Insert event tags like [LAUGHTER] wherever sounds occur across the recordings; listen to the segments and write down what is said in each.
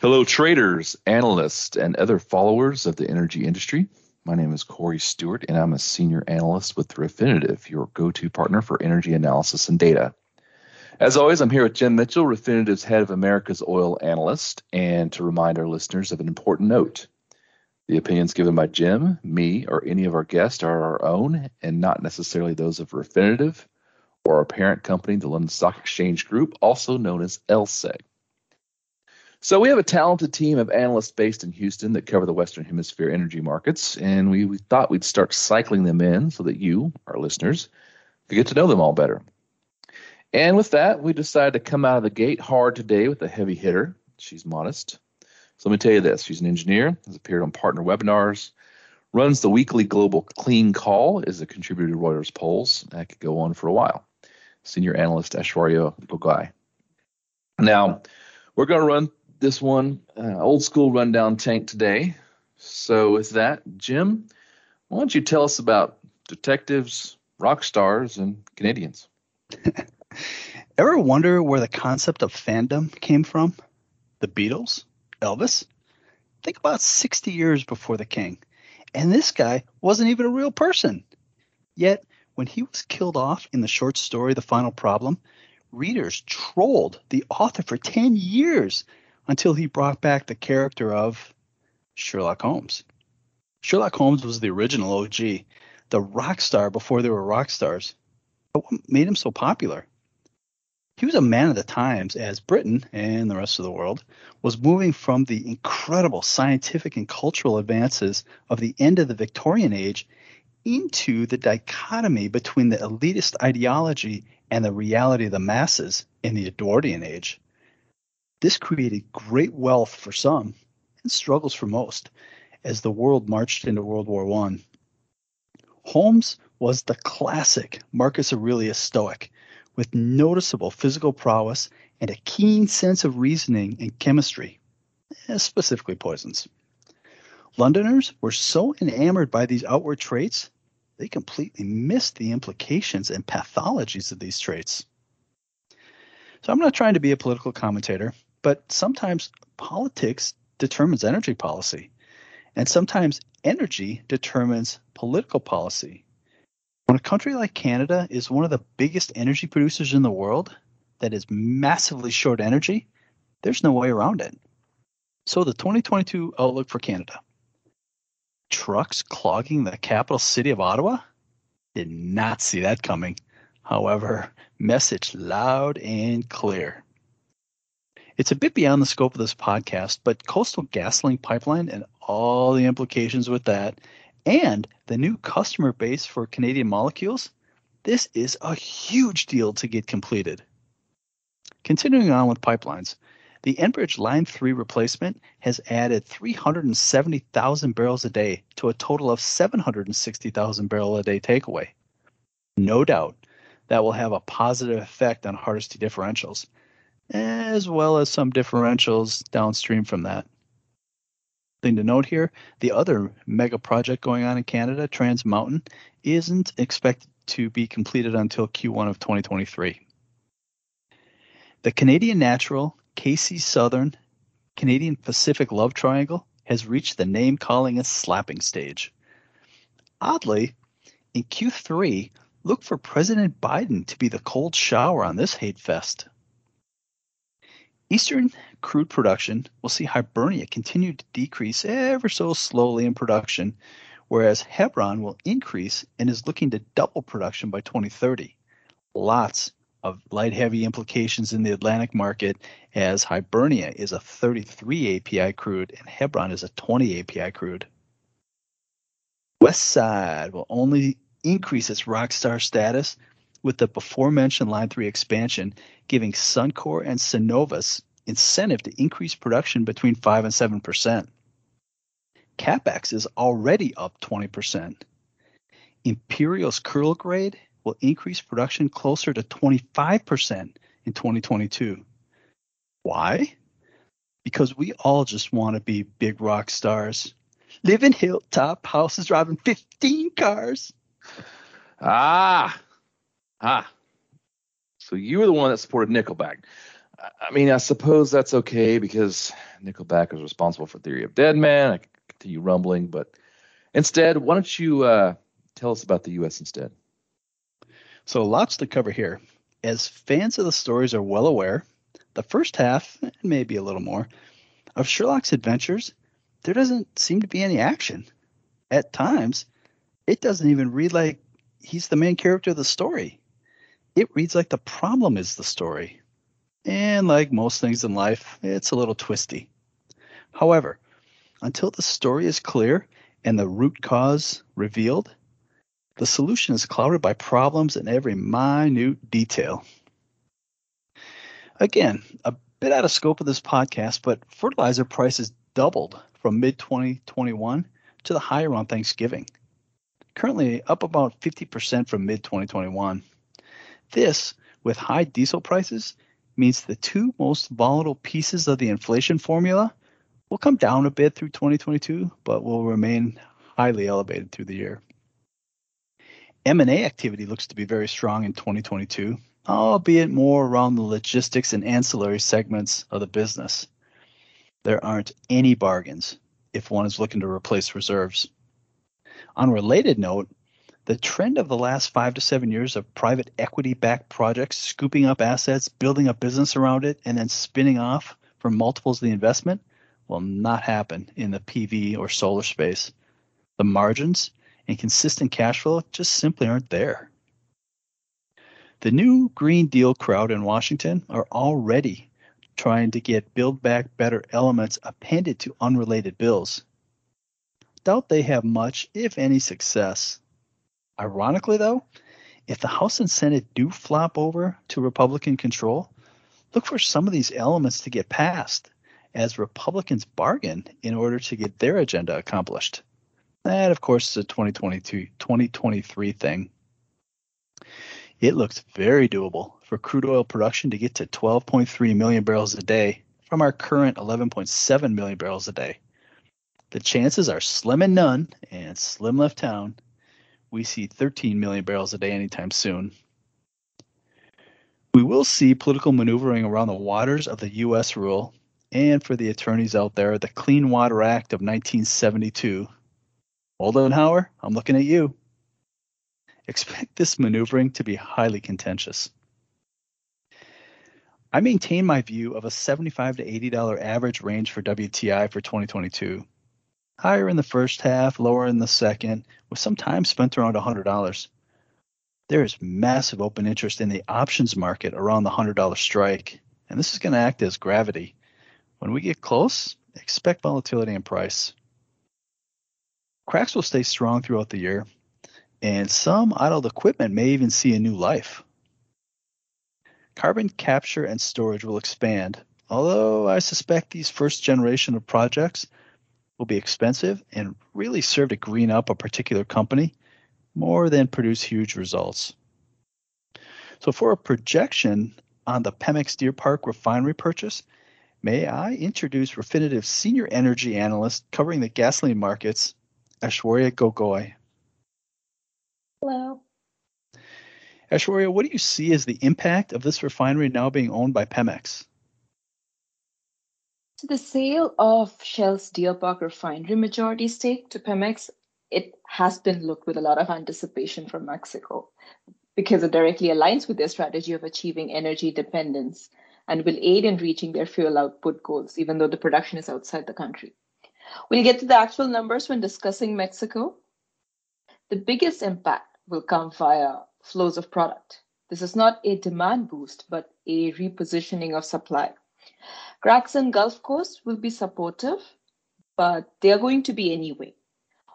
Hello, traders, analysts, and other followers of the energy industry. My name is Corey Stewart, and I'm a senior analyst with Refinitiv, your go to partner for energy analysis and data. As always, I'm here with Jim Mitchell, Refinitiv's head of America's oil analyst, and to remind our listeners of an important note. The opinions given by Jim, me, or any of our guests are our own and not necessarily those of Refinitiv or our parent company, the London Stock Exchange Group, also known as LSEG. So we have a talented team of analysts based in Houston that cover the Western Hemisphere energy markets, and we, we thought we'd start cycling them in so that you, our listeners, could get to know them all better. And with that, we decided to come out of the gate hard today with a heavy hitter. She's modest. So let me tell you this: she's an engineer, has appeared on partner webinars, runs the weekly Global Clean Call, is a contributor to Reuters polls. That could go on for a while. Senior analyst Aishwarya Gogoi. Now, we're going to run this one uh, old school rundown tank today. So, with that, Jim, why don't you tell us about detectives, rock stars, and Canadians? [LAUGHS] Ever wonder where the concept of fandom came from? The Beatles? Elvis? Think about 60 years before the king. And this guy wasn't even a real person. Yet, when he was killed off in the short story The Final Problem, readers trolled the author for 10 years until he brought back the character of Sherlock Holmes. Sherlock Holmes was the original OG, the rock star before there were rock stars. But what made him so popular? He was a man of the times as Britain and the rest of the world was moving from the incredible scientific and cultural advances of the end of the Victorian age into the dichotomy between the elitist ideology and the reality of the masses in the Edwardian age. This created great wealth for some and struggles for most as the world marched into World War I. Holmes was the classic Marcus Aurelius Stoic with noticeable physical prowess and a keen sense of reasoning and chemistry, eh, specifically poisons. Londoners were so enamored by these outward traits, they completely missed the implications and pathologies of these traits. So I'm not trying to be a political commentator, but sometimes politics determines energy policy, and sometimes energy determines political policy. When a country like Canada is one of the biggest energy producers in the world that is massively short energy, there's no way around it. So, the 2022 outlook for Canada trucks clogging the capital city of Ottawa? Did not see that coming. However, message loud and clear. It's a bit beyond the scope of this podcast, but Coastal GasLink pipeline and all the implications with that, and the new customer base for Canadian molecules, this is a huge deal to get completed. Continuing on with pipelines, the Enbridge Line 3 replacement has added 370,000 barrels a day to a total of 760,000 barrel a day takeaway. No doubt that will have a positive effect on Hardisty differentials as well as some differentials downstream from that. Thing to note here the other mega project going on in Canada, Trans Mountain, isn't expected to be completed until Q1 of 2023. The Canadian National, KC Southern, Canadian Pacific Love Triangle has reached the name calling a slapping stage. Oddly, in Q3, look for President Biden to be the cold shower on this hate fest. Eastern crude production will see Hibernia continue to decrease ever so slowly in production, whereas Hebron will increase and is looking to double production by 2030. Lots of light heavy implications in the Atlantic market as Hibernia is a 33 API crude and Hebron is a 20 API crude. West Side will only increase its rockstar status with the before mentioned Line 3 expansion, giving Suncor and Cenovus incentive to increase production between 5 and 7%. CapEx is already up 20%. Imperial's Kearl grade will increase production closer to 25% in 2022. Why? Because we all just want to be big rock stars. Live in hilltop houses driving 15 cars. Ah, Ah, so you were the one that supported Nickelback. I mean, I suppose that's okay because Nickelback is responsible for Theory of Deadman. I continue rumbling, but instead, why don't you uh, tell us about the U.S. instead? So, lots to cover here. As fans of the stories are well aware, the first half, and maybe a little more, of Sherlock's adventures, there doesn't seem to be any action. At times, it doesn't even read like he's the main character of the story. It reads like the problem is the story. And like most things in life, it's a little twisty. However, until the story is clear and the root cause revealed, the solution is clouded by problems in every minute detail. Again, a bit out of scope of this podcast, but fertilizer prices doubled from mid 2021 to the high around Thanksgiving. Currently up about 50% from mid 2021. This, with high diesel prices, means the two most volatile pieces of the inflation formula will come down a bit through 2022, but will remain highly elevated through the year. M&A activity looks to be very strong in 2022, albeit more around the logistics and ancillary segments of the business. There aren't any bargains if one is looking to replace reserves. On a related note, the trend of the last five to seven years of private equity backed projects scooping up assets, building a business around it, and then spinning off for multiples of the investment will not happen in the PV or solar space. The margins and consistent cash flow just simply aren't there. The new Green Deal crowd in Washington are already trying to get Build Back Better elements appended to unrelated bills. Doubt they have much, if any, success. Ironically, though, if the House and Senate do flop over to Republican control, look for some of these elements to get passed as Republicans bargain in order to get their agenda accomplished. That, of course, is a 2022, 2023 thing. It looks very doable for crude oil production to get to 12.3 million barrels a day from our current 11.7 million barrels a day. The chances are slim and none, and slim left town, we see 13 million barrels a day anytime soon. We will see political maneuvering around the waters of the U.S. rule, and for the attorneys out there, the Clean Water Act of 1972. Moldenhauer, I'm looking at you. Expect this maneuvering to be highly contentious. I maintain my view of a 75 to $80 average range for WTI for 2022 higher in the first half, lower in the second, with some time spent around $100. There is massive open interest in the options market around the $100 strike, and this is going to act as gravity. When we get close, expect volatility in price. Cracks will stay strong throughout the year, and some idled equipment may even see a new life. Carbon capture and storage will expand, although I suspect these first generation of projects will be expensive and really serve to green up a particular company more than produce huge results. So, for a projection on the Pemex Deer Park refinery purchase, may I introduce Refinitiv Senior Energy Analyst covering the gasoline markets, Aishwarya Gogoi. Hello. Aishwarya, what do you see as the impact of this refinery now being owned by Pemex? So the sale of Shell's Deer Park refinery majority stake to Pemex, it has been looked with a lot of anticipation from Mexico because it directly aligns with their strategy of achieving energy dependence and will aid in reaching their fuel output goals, even though the production is outside the country. We'll get to the actual numbers when discussing Mexico. The biggest impact will come via flows of product. This is not a demand boost, but a repositioning of supply. Cracks Gulf Coast will be supportive, but they are going to be anyway.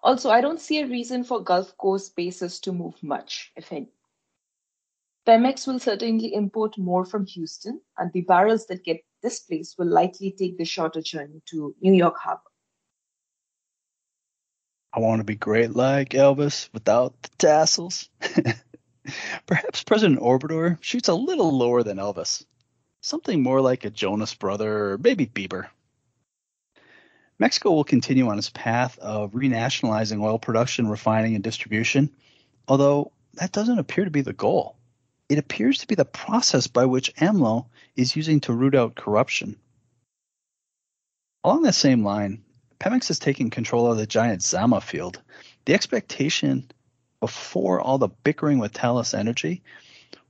Also, I don't see a reason for Gulf Coast bases to move much, if any. Pemex will certainly import more from Houston, and the barrels that get displaced will likely take the shorter journey to New York Harbor. I want to be great like Elvis without the tassels. [LAUGHS] Perhaps President Obrador shoots a little lower than Elvis something more like a Jonas brother or maybe Bieber. Mexico will continue on its path of renationalizing oil production, refining, and distribution, although that doesn't appear to be the goal. It appears to be the process by which AMLO is using to root out corruption. Along that same line, Pemex is taking control of the giant Zama field. The expectation before all the bickering with Talos Energy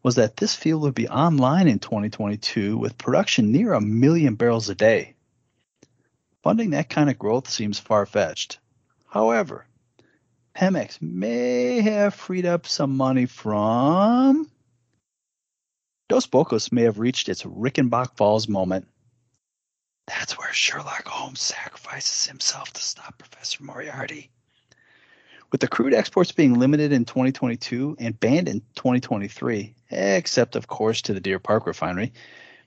was that this field would be online in 2022 with production near a million barrels a day. Funding that kind of growth seems far fetched. However, Pemex may have freed up some money from. Dos Bocas may have reached its Reichenbach Falls moment. That's where Sherlock Holmes sacrifices himself to stop Professor Moriarty. With the crude exports being limited in 2022 and banned in 2023, except of course to the Deer Park refinery,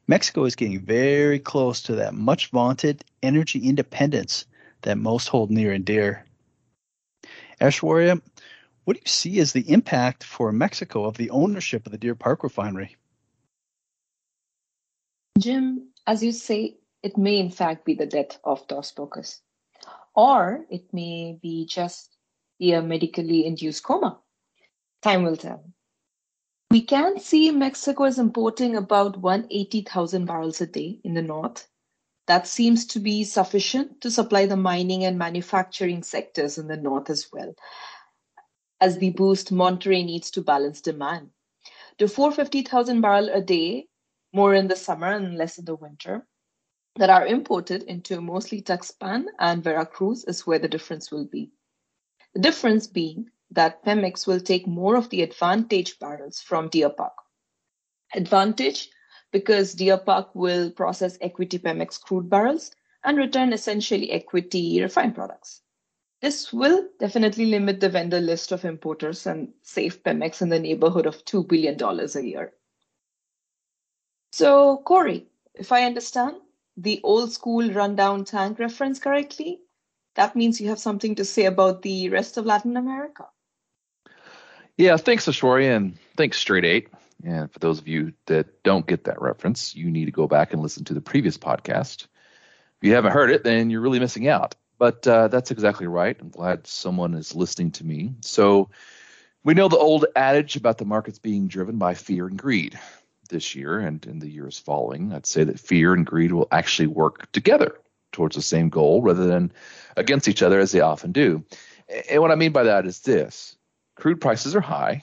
Mexico is getting very close to that much vaunted energy independence that most hold near and dear. Aishwarya, what do you see as the impact for Mexico of the ownership of the Deer Park refinery? Jim, as you say, it may in fact be the death of Dos Bocas, or it may be just a medically induced coma. Time will tell. We can see Mexico is importing about 180,000 barrels a day in the north. That seems to be sufficient to supply the mining and manufacturing sectors in the north as well, as the boost Monterrey needs to balance demand. The 450,000 barrel a day, more in the summer and less in the winter, that are imported into mostly Tuxpan and Veracruz is where the difference will be. The difference being that Pemex will take more of the advantage barrels from Deer Park. Advantage because Deer Park will process equity Pemex crude barrels and return essentially equity refined products. This will definitely limit the vendor list of importers and save Pemex in the neighborhood of $2 billion a year. So, Corey, if I understand the old school rundown tank reference correctly, that means you have something to say about the rest of Latin America. Yeah, thanks, Aishwarya, and thanks, Straight Eight. And for those of you that don't get that reference, you need to go back and listen to the previous podcast. If you haven't heard it, then you're really missing out. But uh, that's exactly right. I'm glad someone is listening to me. So we know the old adage about the markets being driven by fear and greed this year and in the years following. I'd say that fear and greed will actually work together towards the same goal rather than against each other as they often do. And what I mean by that is this crude prices are high,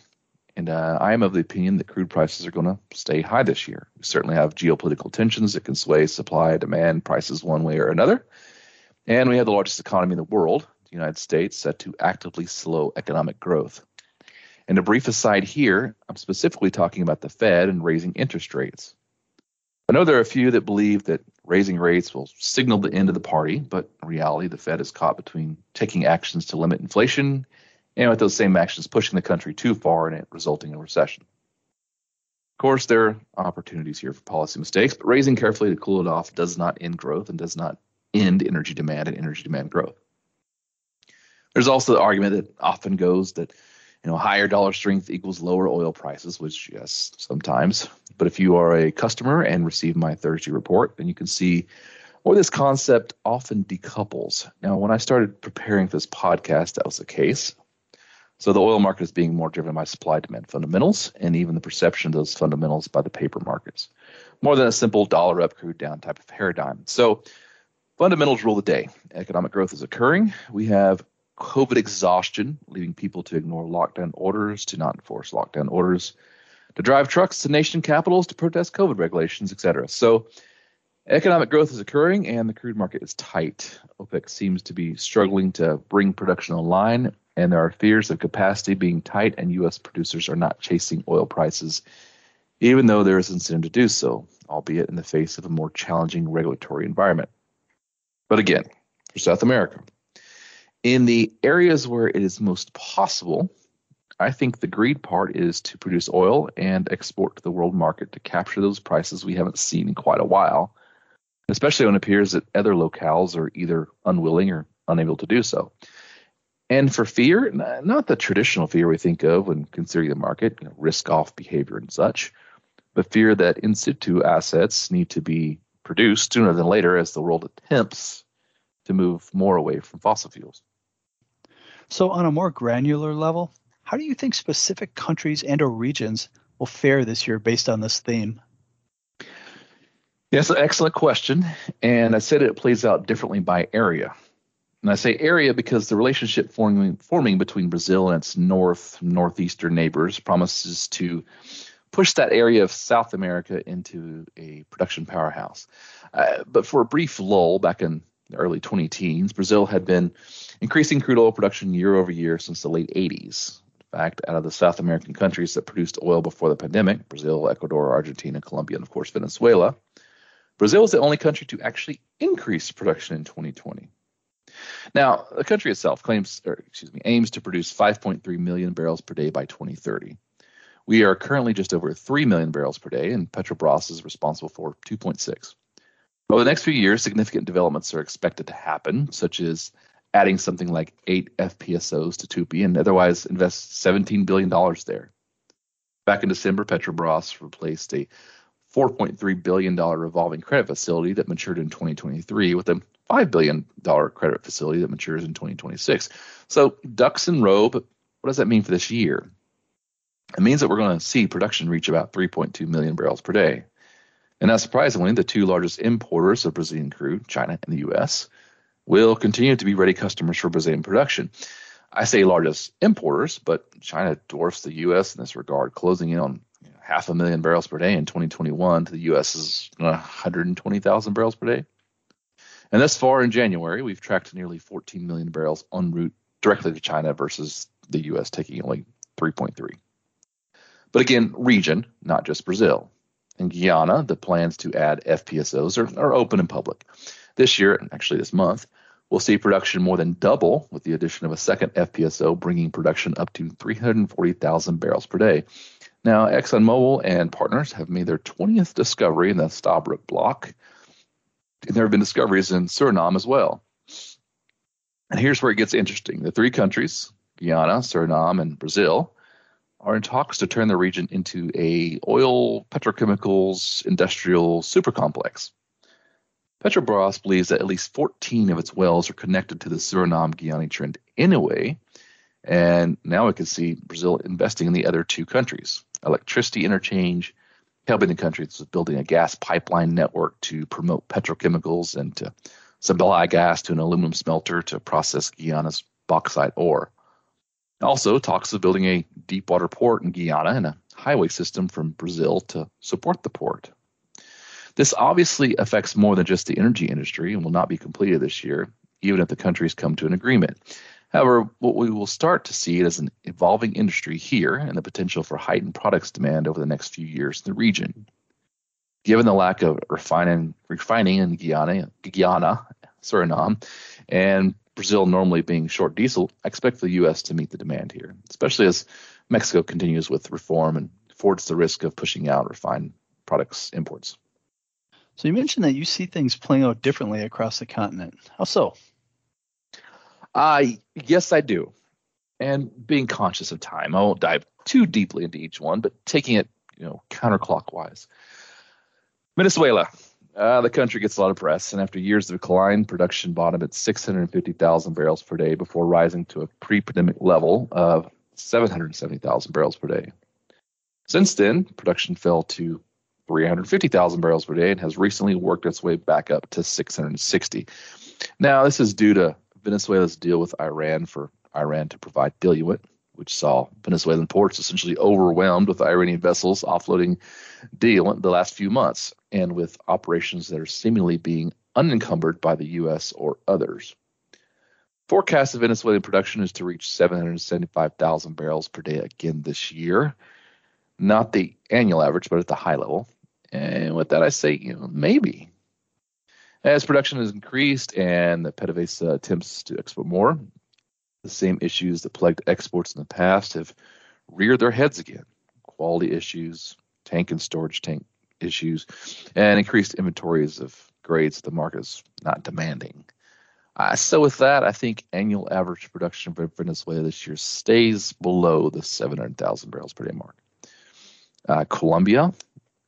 and uh, I am of the opinion that crude prices are going to stay high this year. We certainly have geopolitical tensions that can sway supply, demand, prices one way or another. And we have the largest economy in the world, the United States, set to actively slow economic growth. And a brief aside here, I'm specifically talking about the Fed and raising interest rates. I know there are a few that believe that raising rates will signal the end of the party, but in reality, the Fed is caught between taking actions to limit inflation and with those same actions pushing the country too far and it resulting in recession. Of course, there are opportunities here for policy mistakes, but raising carefully to cool it off does not end growth and does not end energy demand and energy demand growth. There's also the argument that often goes that you know, higher dollar strength equals lower oil prices, which yes, sometimes. But if you are a customer and receive my Thursday report, then you can see where this concept often decouples. Now, when I started preparing for this podcast, that was the case. So the oil market is being more driven by supply demand fundamentals and even the perception of those fundamentals by the paper markets, more than a simple dollar up, crude down type of paradigm. So fundamentals rule the day. Economic growth is occurring. We have COVID exhaustion, leaving people to ignore lockdown orders, to not enforce lockdown orders, to drive trucks to nation capitals to protest COVID regulations, etc. So economic growth is occurring and the crude market is tight. OPEC seems to be struggling to bring production online, and there are fears of capacity being tight, and U.S. producers are not chasing oil prices, even though there is incentive to do so, albeit in the face of a more challenging regulatory environment. But again, for South America, in the areas where it is most possible, I think the greed part is to produce oil and export to the world market to capture those prices we haven't seen in quite a while, especially when it appears that other locales are either unwilling or unable to do so. And for fear, not the traditional fear we think of when considering the market, you know, risk off behavior and such, but fear that in situ assets need to be produced sooner than later as the world attempts to move more away from fossil fuels. So, on a more granular level, how do you think specific countries and/or regions will fare this year based on this theme? Yes, excellent question. And I said it plays out differently by area. And I say area because the relationship forming, forming between Brazil and its north, northeastern neighbors promises to push that area of South America into a production powerhouse. Uh, but for a brief lull back in early 20 teens, Brazil had been increasing crude oil production year over year since the late 80s. In fact, out of the South American countries that produced oil before the pandemic Brazil, Ecuador, Argentina, Colombia, and of course Venezuela Brazil was the only country to actually increase production in 2020. Now, the country itself claims, or excuse me, aims to produce 5.3 million barrels per day by 2030. We are currently just over 3 million barrels per day, and Petrobras is responsible for 2.6. Over the next few years, significant developments are expected to happen, such as adding something like eight FPSOs to Tupi and otherwise invest $17 billion there. Back in December, Petrobras replaced a $4.3 billion revolving credit facility that matured in 2023 with a $5 billion credit facility that matures in 2026. So ducks in row, but what does that mean for this year? It means that we're going to see production reach about 3.2 million barrels per day. And not surprisingly, the two largest importers of Brazilian crude, China and the U.S., will continue to be ready customers for Brazilian production. I say largest importers, but China dwarfs the U.S. in this regard, closing in on half a million barrels per day in 2021 to the U.S.'s 120,000 barrels per day. And thus far in January, we've tracked nearly 14 million barrels en route directly to China versus the U.S. taking only 3.3. But again, region, not just Brazil. In Guyana, the plans to add FPSOs are, are open and public. This year, and actually this month, we'll see production more than double with the addition of a second FPSO, bringing production up to 340,000 barrels per day. Now, ExxonMobil and partners have made their 20th discovery in the Stabroek block. And there have been discoveries in Suriname as well. And here's where it gets interesting. The three countries, Guyana, Suriname, and Brazil, are in talks to turn the region into a oil, petrochemicals, industrial supercomplex. Petrobras believes that at least 14 of its wells are connected to the Suriname-Guyana trend anyway, and now we can see Brazil investing in the other two countries electricity interchange, helping the countries with building a gas pipeline network to promote petrochemicals and to supply gas to an aluminum smelter to process Guyana's bauxite ore. Also, talks of building a deep water port in Guyana and a highway system from Brazil to support the port. This obviously affects more than just the energy industry and will not be completed this year, even if the countries come to an agreement. However, what we will start to see is an evolving industry here and the potential for heightened products demand over the next few years in the region. Given the lack of refining, refining in Guyana, Guyana, Suriname, and Brazil normally being short diesel, I expect the U.S. to meet the demand here, especially as Mexico continues with reform and affords the risk of pushing out refined products imports. So you mentioned that you see things playing out differently across the continent. How so? Uh, yes, I do. And being conscious of time, I won't dive too deeply into each one, but taking it, you know, counterclockwise. Venezuela, uh, the country gets a lot of press, and after years of decline, production bottomed at 650,000 barrels per day before rising to a pre-pandemic level of 770,000 barrels per day. Since then, production fell to 350,000 barrels per day and has recently worked its way back up to 660. Now, this is due to Venezuela's deal with Iran for Iran to provide diluent, which saw Venezuelan ports essentially overwhelmed with Iranian vessels offloading diluent the last few months, and with operations that are seemingly being unencumbered by the U.S. or others. Forecast of Venezuelan production is to reach 775,000 barrels per day again this year. Not the annual average, but at the high level. And with that, I say, you know, maybe as production has increased and the PDVSA attempts to export more, the same issues that plagued exports in the past have reared their heads again. Quality issues, tank and storage tank issues, and increased inventories of grades the market is not demanding. Uh, so with that, I think annual average production for Venezuela this year stays below the 700,000 barrels per day mark. Uh, Colombia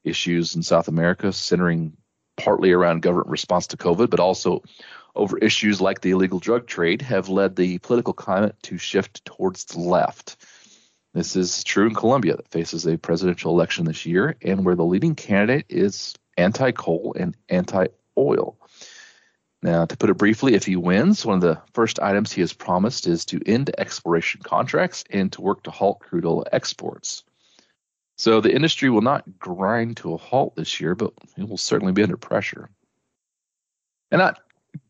issues in South America centering partly around government response to COVID, but also over issues like the illegal drug trade, have led the political climate to shift towards the left. This is true in Colombia, that faces a presidential election this year, and where the leading candidate is anti coal and anti oil. Now, to put it briefly, if he wins, one of the first items he has promised is to end exploration contracts and to work to halt crude oil exports. So the industry will not grind to a halt this year, but it will certainly be under pressure. And not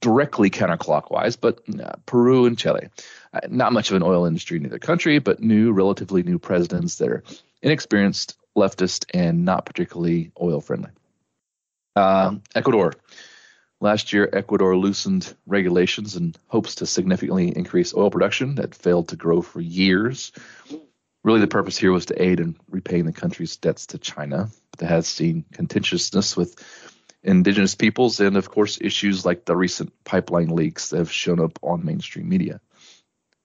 directly counterclockwise, but uh, Peru and Chile. Uh, not much of an oil industry in either country, but new, relatively new presidents that are inexperienced, leftist, and not particularly oil friendly. Um, Ecuador. Last year, Ecuador loosened regulations in hopes to significantly increase oil production that failed to grow for years. Really, the purpose here was to aid in repaying the country's debts to China. That has seen contentiousness with indigenous peoples and, of course, issues like the recent pipeline leaks that have shown up on mainstream media.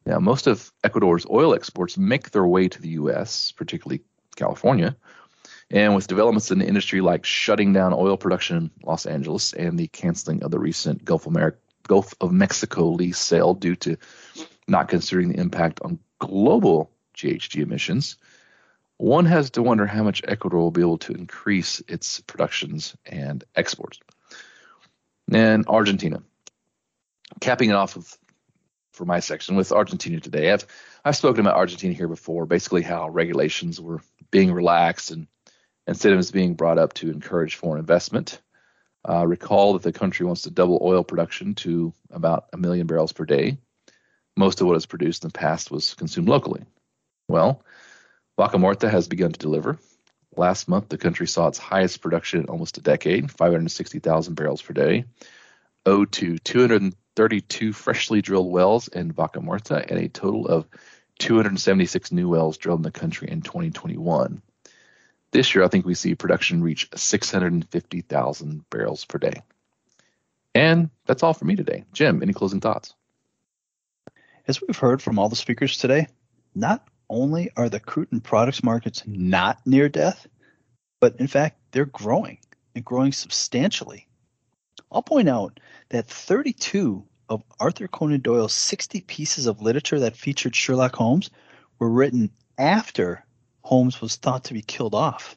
Now, most of Ecuador's oil exports make their way to the U.S., particularly California. And with developments in the industry like shutting down oil production in Los Angeles and the canceling of the recent Gulf Gulf of Mexico lease sale due to not considering the impact on global GHG emissions, one has to wonder how much Ecuador will be able to increase its productions and exports. And Argentina. Capping it off with for my section with Argentina today. I've I've spoken about Argentina here before, basically how regulations were being relaxed and incentives being brought up to encourage foreign investment. Uh, recall that the country wants to double oil production to about a million barrels per day. Most of what is produced in the past was consumed locally. Well, Vaca Muerta has begun to deliver. Last month, the country saw its highest production in almost a decade, 560,000 barrels per day, owed to 232 freshly drilled wells in Vaca Muerta and a total of 276 new wells drilled in the country in 2021. This year, I think we see production reach 650,000 barrels per day. And that's all for me today. Jim, any closing thoughts? As we've heard from all the speakers today, not only are the crude and products markets not near death, but in fact, they're growing and growing substantially. I'll point out that 32 of Arthur Conan Doyle's 60 pieces of literature that featured Sherlock Holmes were written after Holmes was thought to be killed off.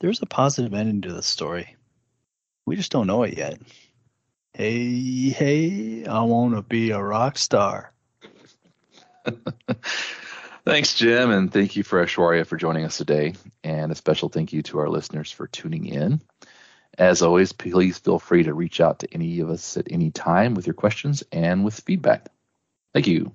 There's a positive ending to the story. We just don't know it yet. Hey, hey, I want to be a rock star. [LAUGHS] Thanks, Jim, and thank you for Aishwarya for joining us today. And a special thank you to our listeners for tuning in. As always, please feel free to reach out to any of us at any time with your questions and with feedback. Thank you.